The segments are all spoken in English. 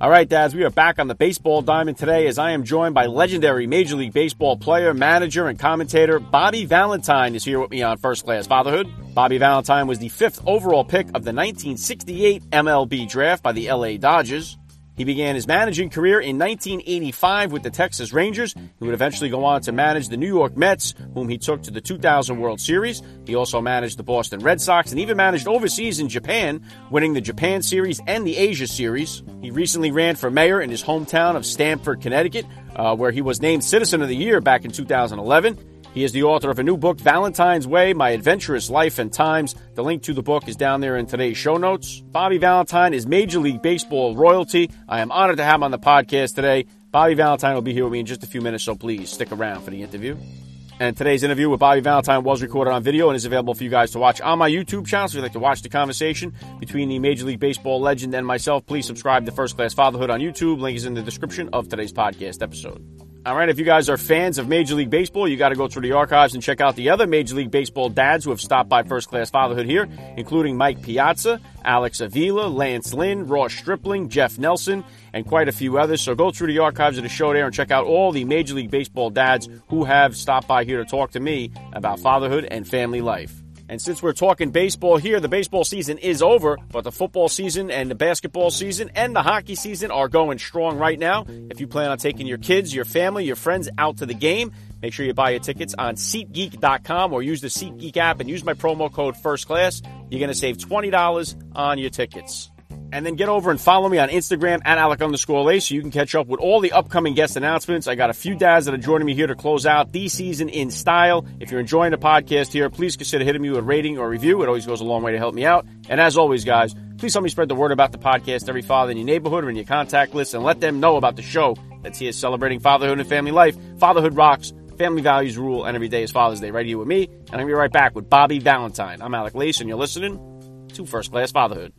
All right, dads, we are back on the baseball diamond today as I am joined by legendary Major League Baseball player, manager, and commentator Bobby Valentine is here with me on First Class Fatherhood. Bobby Valentine was the fifth overall pick of the 1968 MLB draft by the LA Dodgers. He began his managing career in 1985 with the Texas Rangers. He would eventually go on to manage the New York Mets, whom he took to the 2000 World Series. He also managed the Boston Red Sox and even managed overseas in Japan, winning the Japan Series and the Asia Series. He recently ran for mayor in his hometown of Stamford, Connecticut, uh, where he was named Citizen of the Year back in 2011. He is the author of a new book, Valentine's Way My Adventurous Life and Times. The link to the book is down there in today's show notes. Bobby Valentine is Major League Baseball royalty. I am honored to have him on the podcast today. Bobby Valentine will be here with me in just a few minutes, so please stick around for the interview. And today's interview with Bobby Valentine was recorded on video and is available for you guys to watch on my YouTube channel. So if you'd like to watch the conversation between the Major League Baseball legend and myself, please subscribe to First Class Fatherhood on YouTube. Link is in the description of today's podcast episode. All right, if you guys are fans of Major League Baseball, you got to go through the archives and check out the other Major League Baseball dads who have stopped by First Class Fatherhood here, including Mike Piazza, Alex Avila, Lance Lynn, Ross Stripling, Jeff Nelson, and quite a few others. So go through the archives of the show there and check out all the Major League Baseball dads who have stopped by here to talk to me about fatherhood and family life. And since we're talking baseball here, the baseball season is over, but the football season and the basketball season and the hockey season are going strong right now. If you plan on taking your kids, your family, your friends out to the game, make sure you buy your tickets on SeatGeek.com or use the SeatGeek app and use my promo code FIRSTCLASS. You're going to save $20 on your tickets. And then get over and follow me on Instagram at Alec underscore Lace so you can catch up with all the upcoming guest announcements. I got a few dads that are joining me here to close out the season in style. If you're enjoying the podcast here, please consider hitting me with a rating or review. It always goes a long way to help me out. And as always, guys, please help me spread the word about the podcast every father in your neighborhood or in your contact list and let them know about the show that's here celebrating fatherhood and family life. Fatherhood rocks. Family values rule, and every day is Father's Day right here with me. And I'm going to be right back with Bobby Valentine. I'm Alec Lace, and you're listening to First Class Fatherhood.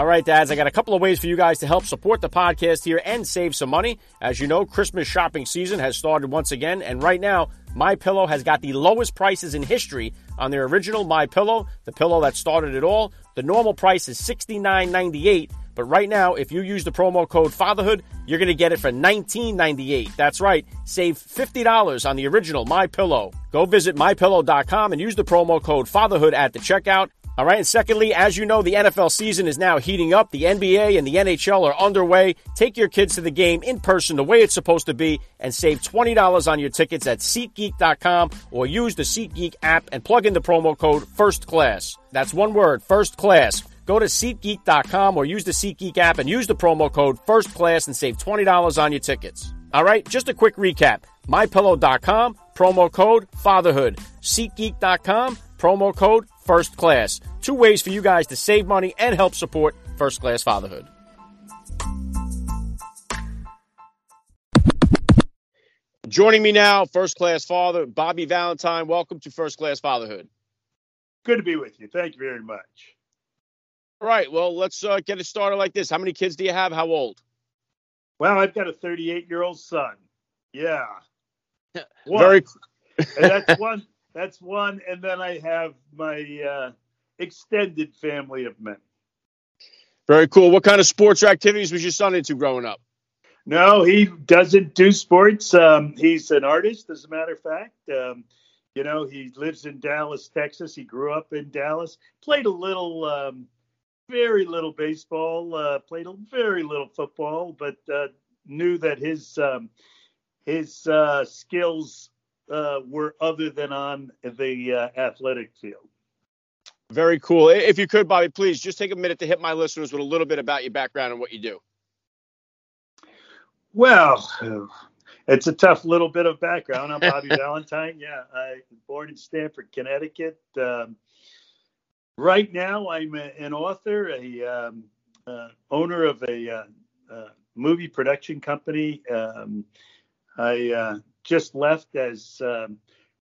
All right, dads, I got a couple of ways for you guys to help support the podcast here and save some money. As you know, Christmas shopping season has started once again, and right now, My Pillow has got the lowest prices in history on their original My Pillow, the pillow that started it all. The normal price is $69.98, but right now, if you use the promo code FATHERHOOD, you're going to get it for $19.98. That's right, save $50 on the original My Pillow. Go visit mypillow.com and use the promo code FATHERHOOD at the checkout. All right, and secondly, as you know, the NFL season is now heating up. The NBA and the NHL are underway. Take your kids to the game in person the way it's supposed to be and save $20 on your tickets at SeatGeek.com or use the SeatGeek app and plug in the promo code FIRST CLASS. That's one word, FIRST CLASS. Go to SeatGeek.com or use the SeatGeek app and use the promo code FIRST CLASS and save $20 on your tickets. All right, just a quick recap. MyPillow.com, promo code FATHERHOOD. SeatGeek.com, promo code First Class. Two ways for you guys to save money and help support First Class Fatherhood. Joining me now, First Class Father, Bobby Valentine. Welcome to First Class Fatherhood. Good to be with you. Thank you very much. All right, well, let's uh, get it started like this. How many kids do you have? How old? Well, I've got a 38 year old son. Yeah. One. Very. and that's one. That's one. And then I have my uh, extended family of men. Very cool. What kind of sports or activities was your son into growing up? No, he doesn't do sports. Um, he's an artist, as a matter of fact. Um, you know, he lives in Dallas, Texas. He grew up in Dallas. Played a little, um, very little baseball. Uh, played a very little football, but uh, knew that his um, his uh, skills uh, were other than on the uh, athletic field. Very cool. If you could, Bobby, please just take a minute to hit my listeners with a little bit about your background and what you do. Well, it's a tough little bit of background. I'm Bobby Valentine. Yeah, I was born in Stamford, Connecticut. Um, right now, I'm a, an author, a um, uh, owner of a uh, uh, movie production company. Um, I uh, just left as um,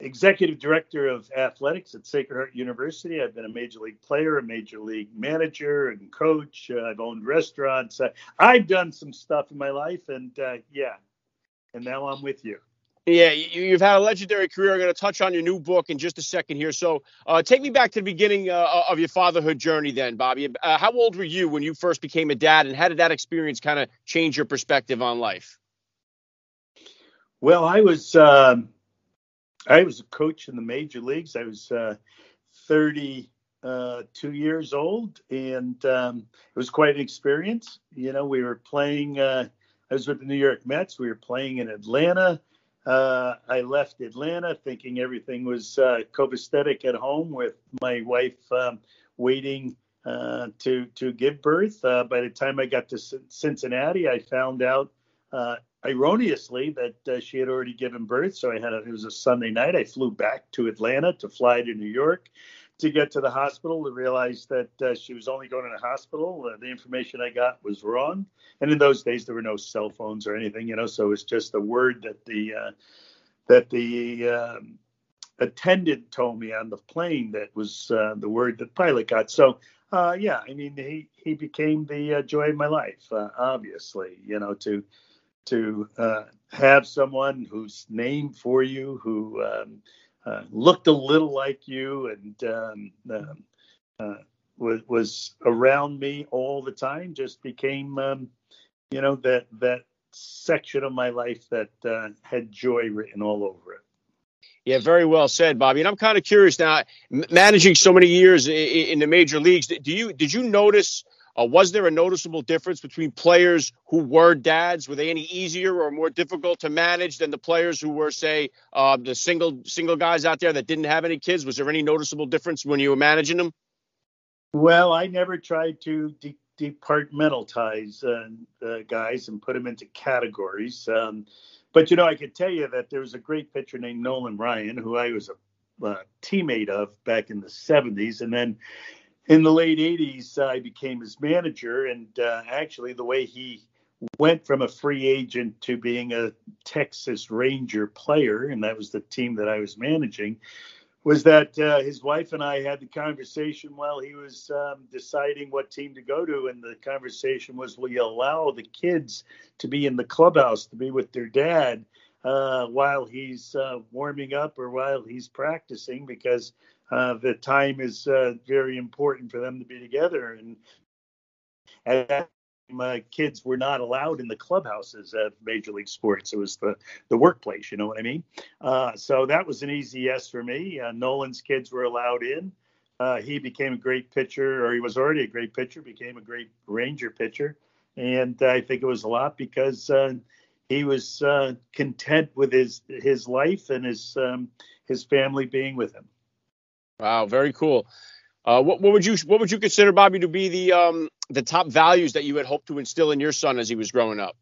executive director of athletics at Sacred Heart University. I've been a major league player, a major league manager, and coach. Uh, I've owned restaurants. Uh, I've done some stuff in my life, and uh, yeah, and now I'm with you. Yeah, you've had a legendary career. I'm going to touch on your new book in just a second here. So, uh, take me back to the beginning uh, of your fatherhood journey, then, Bobby. Uh, how old were you when you first became a dad, and how did that experience kind of change your perspective on life? Well, I was um, I was a coach in the major leagues. I was uh, 32 uh, years old, and um, it was quite an experience. You know, we were playing. Uh, I was with the New York Mets. We were playing in Atlanta. Uh, I left Atlanta thinking everything was uh, copacetic at home with my wife um, waiting uh, to to give birth. Uh, by the time I got to C- Cincinnati, I found out uh, erroneously that uh, she had already given birth. So I had a, it was a Sunday night. I flew back to Atlanta to fly to New York to get to the hospital to realize that uh, she was only going to the hospital. Uh, the information I got was wrong. And in those days, there were no cell phones or anything, you know, so it was just a word that the uh, that the um, attendant told me on the plane that was uh, the word that pilot got. So uh, yeah, I mean, he he became the uh, joy of my life, obviously, you know, to to have someone who's named for you, who um, uh, looked a little like you and um, um, uh, was was around me all the time. Just became, um, you know, that that section of my life that uh, had joy written all over it. Yeah, very well said, Bobby. And I'm kind of curious now, managing so many years in the major leagues. Do you did you notice uh, was there a noticeable difference between players who were dads? Were they any easier or more difficult to manage than the players who were, say, uh, the single single guys out there that didn't have any kids? Was there any noticeable difference when you were managing them? Well, I never tried to de- departmentalize uh, guys and put them into categories. Um, but you know, I could tell you that there was a great pitcher named Nolan Ryan, who I was a uh, teammate of back in the 70s, and then in the late 80s, I became his manager. And uh, actually, the way he went from a free agent to being a Texas Ranger player, and that was the team that I was managing, was that uh, his wife and I had the conversation while he was um, deciding what team to go to. And the conversation was, will you allow the kids to be in the clubhouse, to be with their dad? Uh, while he's uh, warming up or while he's practicing because uh, the time is uh, very important for them to be together. And at that my kids were not allowed in the clubhouses of major league sports. It was the the workplace, you know what I mean? Uh, so that was an easy yes for me. Uh, Nolan's kids were allowed in. Uh, he became a great pitcher, or he was already a great pitcher, became a great Ranger pitcher, and I think it was a lot because uh, he was uh, content with his his life and his um, his family being with him. Wow, very cool. Uh, what, what, would you what would you consider Bobby to be the um, the top values that you had hoped to instill in your son as he was growing up?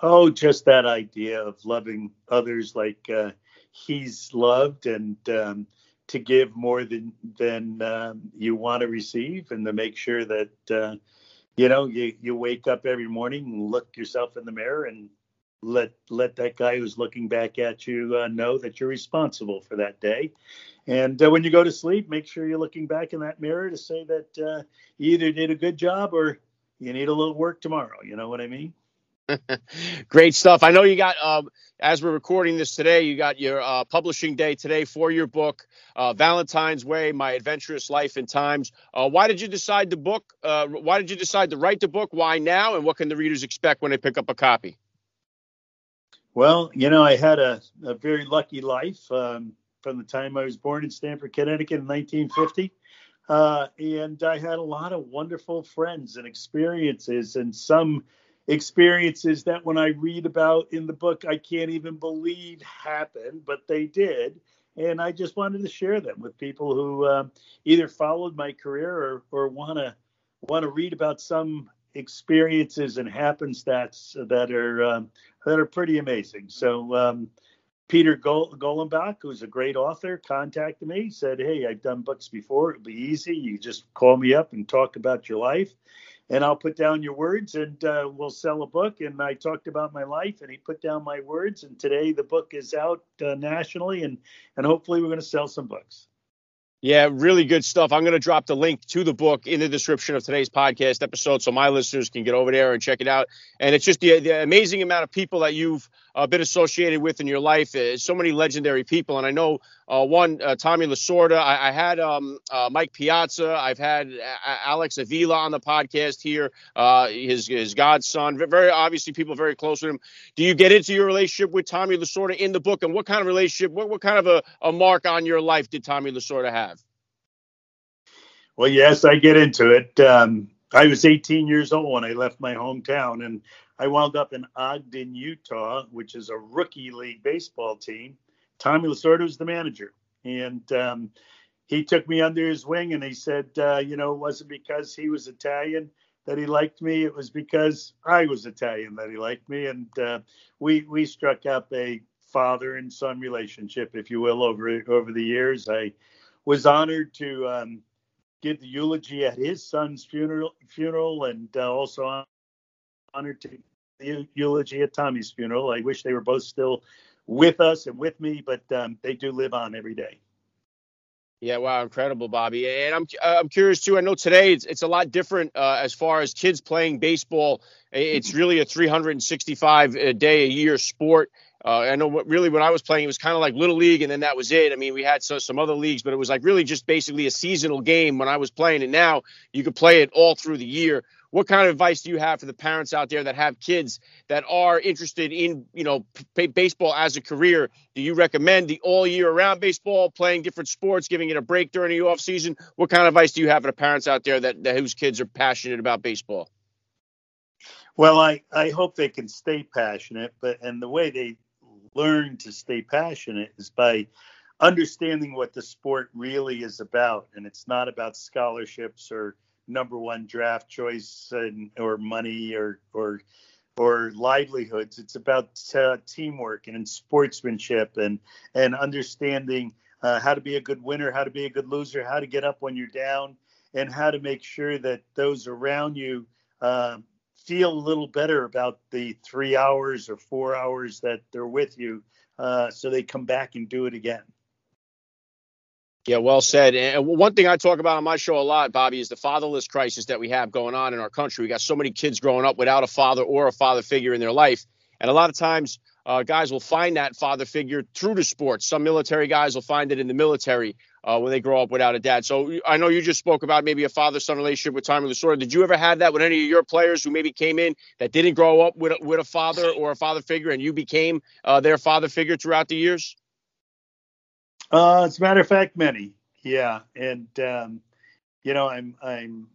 Oh, just that idea of loving others like uh, he's loved, and um, to give more than than um, you want to receive, and to make sure that uh, you know you you wake up every morning and look yourself in the mirror and let let that guy who's looking back at you uh, know that you're responsible for that day and uh, when you go to sleep, make sure you're looking back in that mirror to say that uh, you either did a good job or you need a little work tomorrow. You know what I mean? Great stuff. I know you got, um, as we're recording this today, you got your uh, publishing day today for your book, uh, Valentine's Way My Adventurous Life and Times. Uh, why did you decide the book? Uh, why did you decide to write the book? Why now? And what can the readers expect when they pick up a copy? Well, you know, I had a, a very lucky life. Um, from the time I was born in Stamford, Connecticut in 1950. Uh, and I had a lot of wonderful friends and experiences, and some experiences that when I read about in the book, I can't even believe happened, but they did. And I just wanted to share them with people who uh, either followed my career or, or want to want to read about some experiences and happenstance that are um, that are pretty amazing. So um, Peter Gol- Golenbock, who's a great author, contacted me, said, Hey, I've done books before. It'll be easy. You just call me up and talk about your life, and I'll put down your words and uh, we'll sell a book. And I talked about my life, and he put down my words. And today the book is out uh, nationally, and, and hopefully we're going to sell some books. Yeah, really good stuff. I'm going to drop the link to the book in the description of today's podcast episode so my listeners can get over there and check it out. And it's just the, the amazing amount of people that you've uh, been associated with in your life. Uh, so many legendary people. And I know uh, one, uh, Tommy Lasorda. I, I had um, uh, Mike Piazza. I've had Alex Avila on the podcast here, uh, his, his godson. Very obviously, people very close with him. Do you get into your relationship with Tommy Lasorda in the book? And what kind of relationship, what, what kind of a, a mark on your life did Tommy Lasorda have? Well, yes, I get into it. Um, I was 18 years old when I left my hometown, and I wound up in Ogden, Utah, which is a rookie league baseball team. Tommy Lasorda was the manager, and um, he took me under his wing, and he said, uh, you know, it wasn't because he was Italian that he liked me; it was because I was Italian that he liked me, and uh, we we struck up a father and son relationship, if you will, over over the years. I was honored to um, give the eulogy at his son's funeral, funeral, and uh, also honored to the eulogy at Tommy's funeral. I wish they were both still with us and with me, but um, they do live on every day. Yeah, wow, incredible, Bobby. And I'm I'm curious too. I know today it's it's a lot different uh, as far as kids playing baseball. It's really a 365 a day a year sport. Uh, I know what really when I was playing, it was kind of like little league, and then that was it. I mean, we had so, some other leagues, but it was like really just basically a seasonal game when I was playing. And now you could play it all through the year. What kind of advice do you have for the parents out there that have kids that are interested in, you know, p- baseball as a career? Do you recommend the all year round baseball, playing different sports, giving it a break during the off season? What kind of advice do you have for the parents out there that, that whose kids are passionate about baseball? Well, I, I hope they can stay passionate, but and the way they learn to stay passionate is by understanding what the sport really is about. And it's not about scholarships or number one draft choice and, or money or, or, or livelihoods. It's about uh, teamwork and sportsmanship and, and understanding uh, how to be a good winner, how to be a good loser, how to get up when you're down, and how to make sure that those around you uh, feel a little better about the three hours or four hours that they're with you uh, so they come back and do it again. Yeah, well said. And one thing I talk about on my show a lot, Bobby, is the fatherless crisis that we have going on in our country. We got so many kids growing up without a father or a father figure in their life. And a lot of times, uh, guys will find that father figure through the sports. Some military guys will find it in the military uh, when they grow up without a dad. So I know you just spoke about maybe a father son relationship with Tommy Lasorda. Did you ever have that with any of your players who maybe came in that didn't grow up with a, with a father or a father figure, and you became uh, their father figure throughout the years? Uh, as a matter of fact, many. Yeah, and um, you know, I'm I'm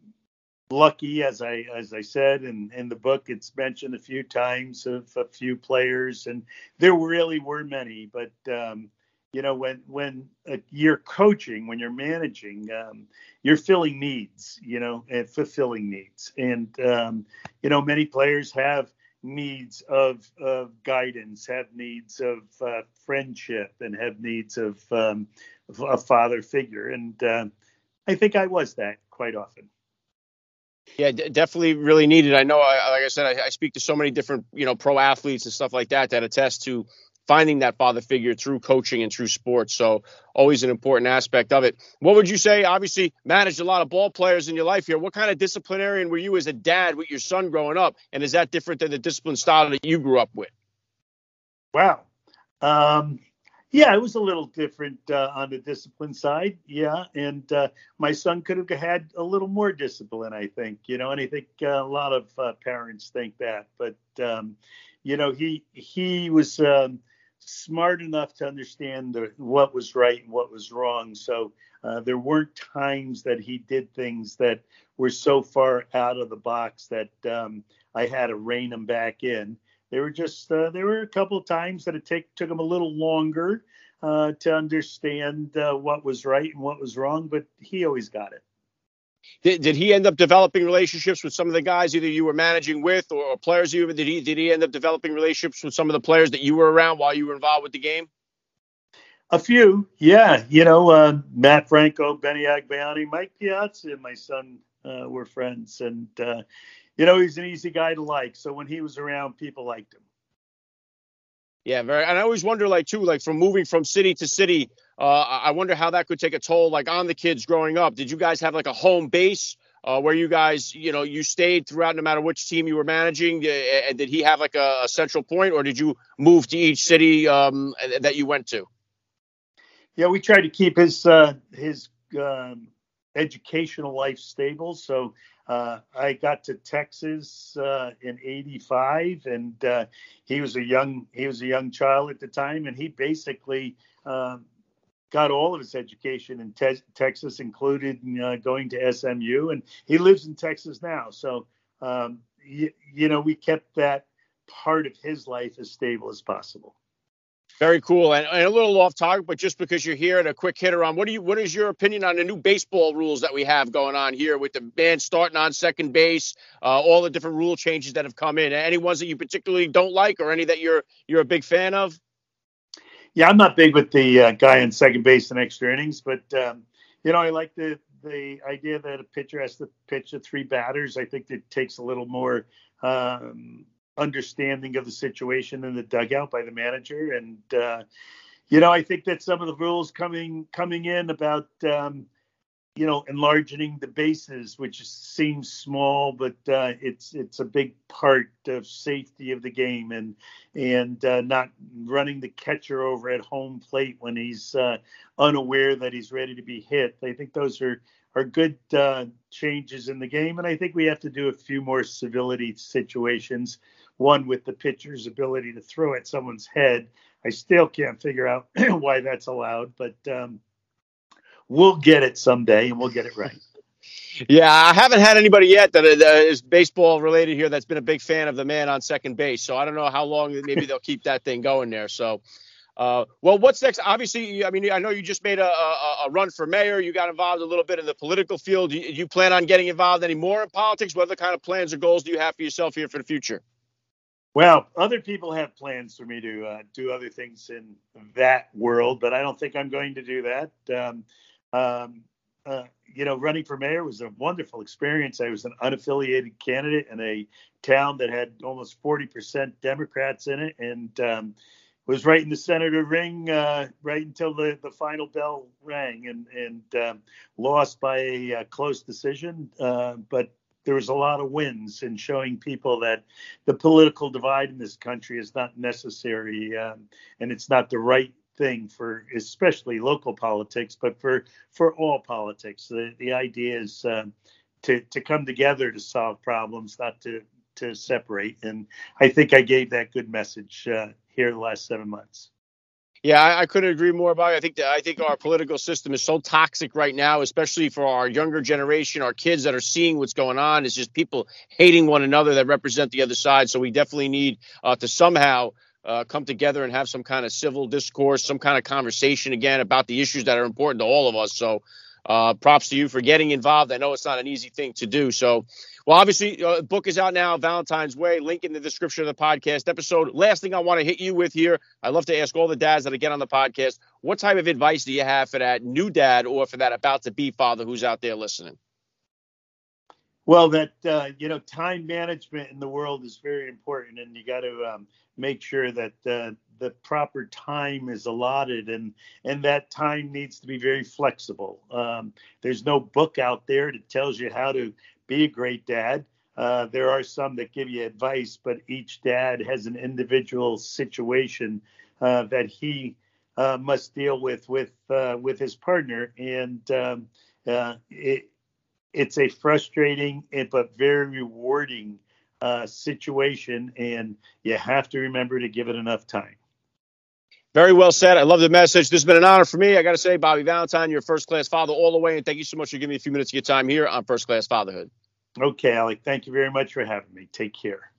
lucky, as I as I said in in the book, it's mentioned a few times of a few players, and there really were many. But um, you know, when when uh, you're coaching, when you're managing, um, you're filling needs, you know, and fulfilling needs, and um, you know, many players have needs of of guidance, have needs of uh, friendship, and have needs of um, a father figure, and uh, I think I was that quite often. Yeah, d- definitely really needed. I know, I, like I said, I, I, speak to so many different, you know, pro athletes and stuff like that that attest to finding that father figure through coaching and through sports. So always an important aspect of it. What would you say? Obviously, managed a lot of ball players in your life here. What kind of disciplinarian were you as a dad with your son growing up? And is that different than the discipline style that you grew up with? Wow. Um, yeah, it was a little different uh, on the discipline side. Yeah, and uh, my son could have had a little more discipline, I think. You know, and I think uh, a lot of uh, parents think that. But um, you know, he he was um, smart enough to understand the, what was right and what was wrong. So uh, there weren't times that he did things that were so far out of the box that um, I had to rein him back in. There were just uh, there were a couple of times that it take, took him a little longer uh, to understand uh, what was right and what was wrong, but he always got it. Did, did he end up developing relationships with some of the guys either you were managing with or, or players you did he did he end up developing relationships with some of the players that you were around while you were involved with the game? A few, yeah. You know, uh, Matt Franco, Benny Agbayani, Mike Piazza, and my son uh, were friends, and uh, you know he's an easy guy to like. So when he was around, people liked him. Yeah, very. And I always wonder, like, too, like from moving from city to city, uh, I wonder how that could take a toll, like, on the kids growing up. Did you guys have like a home base uh, where you guys, you know, you stayed throughout, no matter which team you were managing? And did he have like a, a central point, or did you move to each city um, that you went to? Yeah, we tried to keep his uh, his um, educational life stable. So uh, I got to Texas uh, in '85, and uh, he was a young he was a young child at the time, and he basically um, got all of his education in te- Texas, included uh, going to SMU, and he lives in Texas now. So um, y- you know, we kept that part of his life as stable as possible. Very cool, and, and, a little off topic, but just because you're here, and a quick hitter on what do you what is your opinion on the new baseball rules that we have going on here with the man starting on second base, uh, all the different rule changes that have come in? Any ones that you particularly don't like, or any that you're you're a big fan of? Yeah, I'm not big with the uh, guy on second base in extra innings, but um, you know I like the the idea that a pitcher has to pitch to three batters. I think it takes a little more. Um, understanding of the situation in the dugout by the manager. And uh, you know, I think that some of the rules coming coming in about um, you know enlarging the bases, which seems small, but uh, it's it's a big part of safety of the game, and and uh, not running the catcher over at home plate when he's uh, unaware that he's ready to be hit. I think those are are good uh, changes in the game, and I think we have to do a few more civility situations one with the pitcher's ability to throw at someone's head. I still can't figure out why that's allowed, but um, we'll get it someday and we'll get it right. Yeah, I haven't had anybody yet that is baseball related here that's been a big fan of the man on second base. So I don't know how long maybe they'll keep that thing going there. So, uh, well, what's next? Obviously, I mean, I know you just made a, a, a, run for mayor. You got involved a little bit in the political field. Do you, do you plan on getting involved any more in politics? What other kind of plans or goals do you have for yourself here for the future? Well, other people have plans for me to uh, do other things in that world, but I don't think I'm going to do that. Um, um, uh, you know, running for mayor was a wonderful experience. I was an unaffiliated candidate in a town that had almost 40% Democrats in it, and um, was right in the senator ring uh, right until the, the final bell rang, and and um, lost by a, a close decision. Uh, but there was a lot of wins in showing people that the political divide in this country is not necessary um, and it's not the right thing for especially local politics, but for for all politics. The the idea is uh, to to come together to solve problems, not to to separate. And I think I gave that good message uh, here the last seven months. Yeah, I, I, couldn't agree more about it. I think that I think our political system is so toxic right now, especially for our younger generation, our kids that are seeing what's going on. It's just people hating one another that represent the other side. So we definitely need uh, to somehow uh, come together and have some kind of civil discourse, some kind of conversation again about the issues that are important to all of us. So uh, props to you for getting involved. I know it's not an easy thing to do. So well, obviously, uh, book is out now, Valentine's Way. Link in the description of the podcast episode. Last thing I want to hit you with here, I love to ask all the dads that I get on the podcast, what type of advice do you have for that new dad or for that about to be father who's out there listening? Well, that uh, you know, time management in the world is very important, and you got to um, make sure that uh, the proper time is allotted, and and that time needs to be very flexible. Um, there's no book out there that tells you how to be a great dad. Uh, there are some that give you advice, but each dad has an individual situation uh, that he uh, must deal with with uh, with his partner, and um, uh, it, it's a frustrating but very rewarding uh, situation, and you have to remember to give it enough time. Very well said. I love the message. This has been an honor for me. I got to say, Bobby Valentine, you're a first class father all the way. And thank you so much for giving me a few minutes of your time here on First Class Fatherhood. Okay, Alec. Thank you very much for having me. Take care.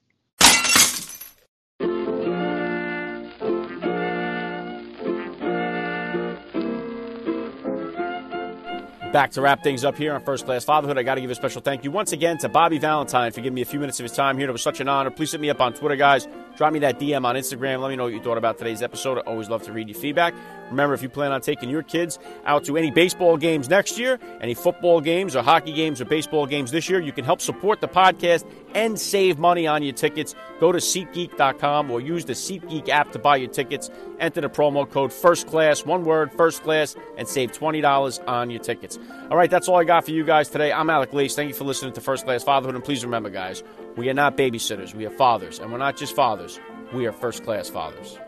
Back to wrap things up here on First Class Fatherhood. I got to give a special thank you once again to Bobby Valentine for giving me a few minutes of his time here. It was such an honor. Please hit me up on Twitter, guys. Drop me that DM on Instagram. Let me know what you thought about today's episode. I always love to read your feedback. Remember, if you plan on taking your kids out to any baseball games next year, any football games or hockey games or baseball games this year, you can help support the podcast and save money on your tickets. Go to SeatGeek.com or use the SeatGeek app to buy your tickets. Enter the promo code First Class, one word, First Class, and save $20 on your tickets. All right, that's all I got for you guys today. I'm Alec Lace. Thank you for listening to First Class Fatherhood. And please remember, guys, we are not babysitters. We are fathers. And we're not just fathers, we are first class fathers.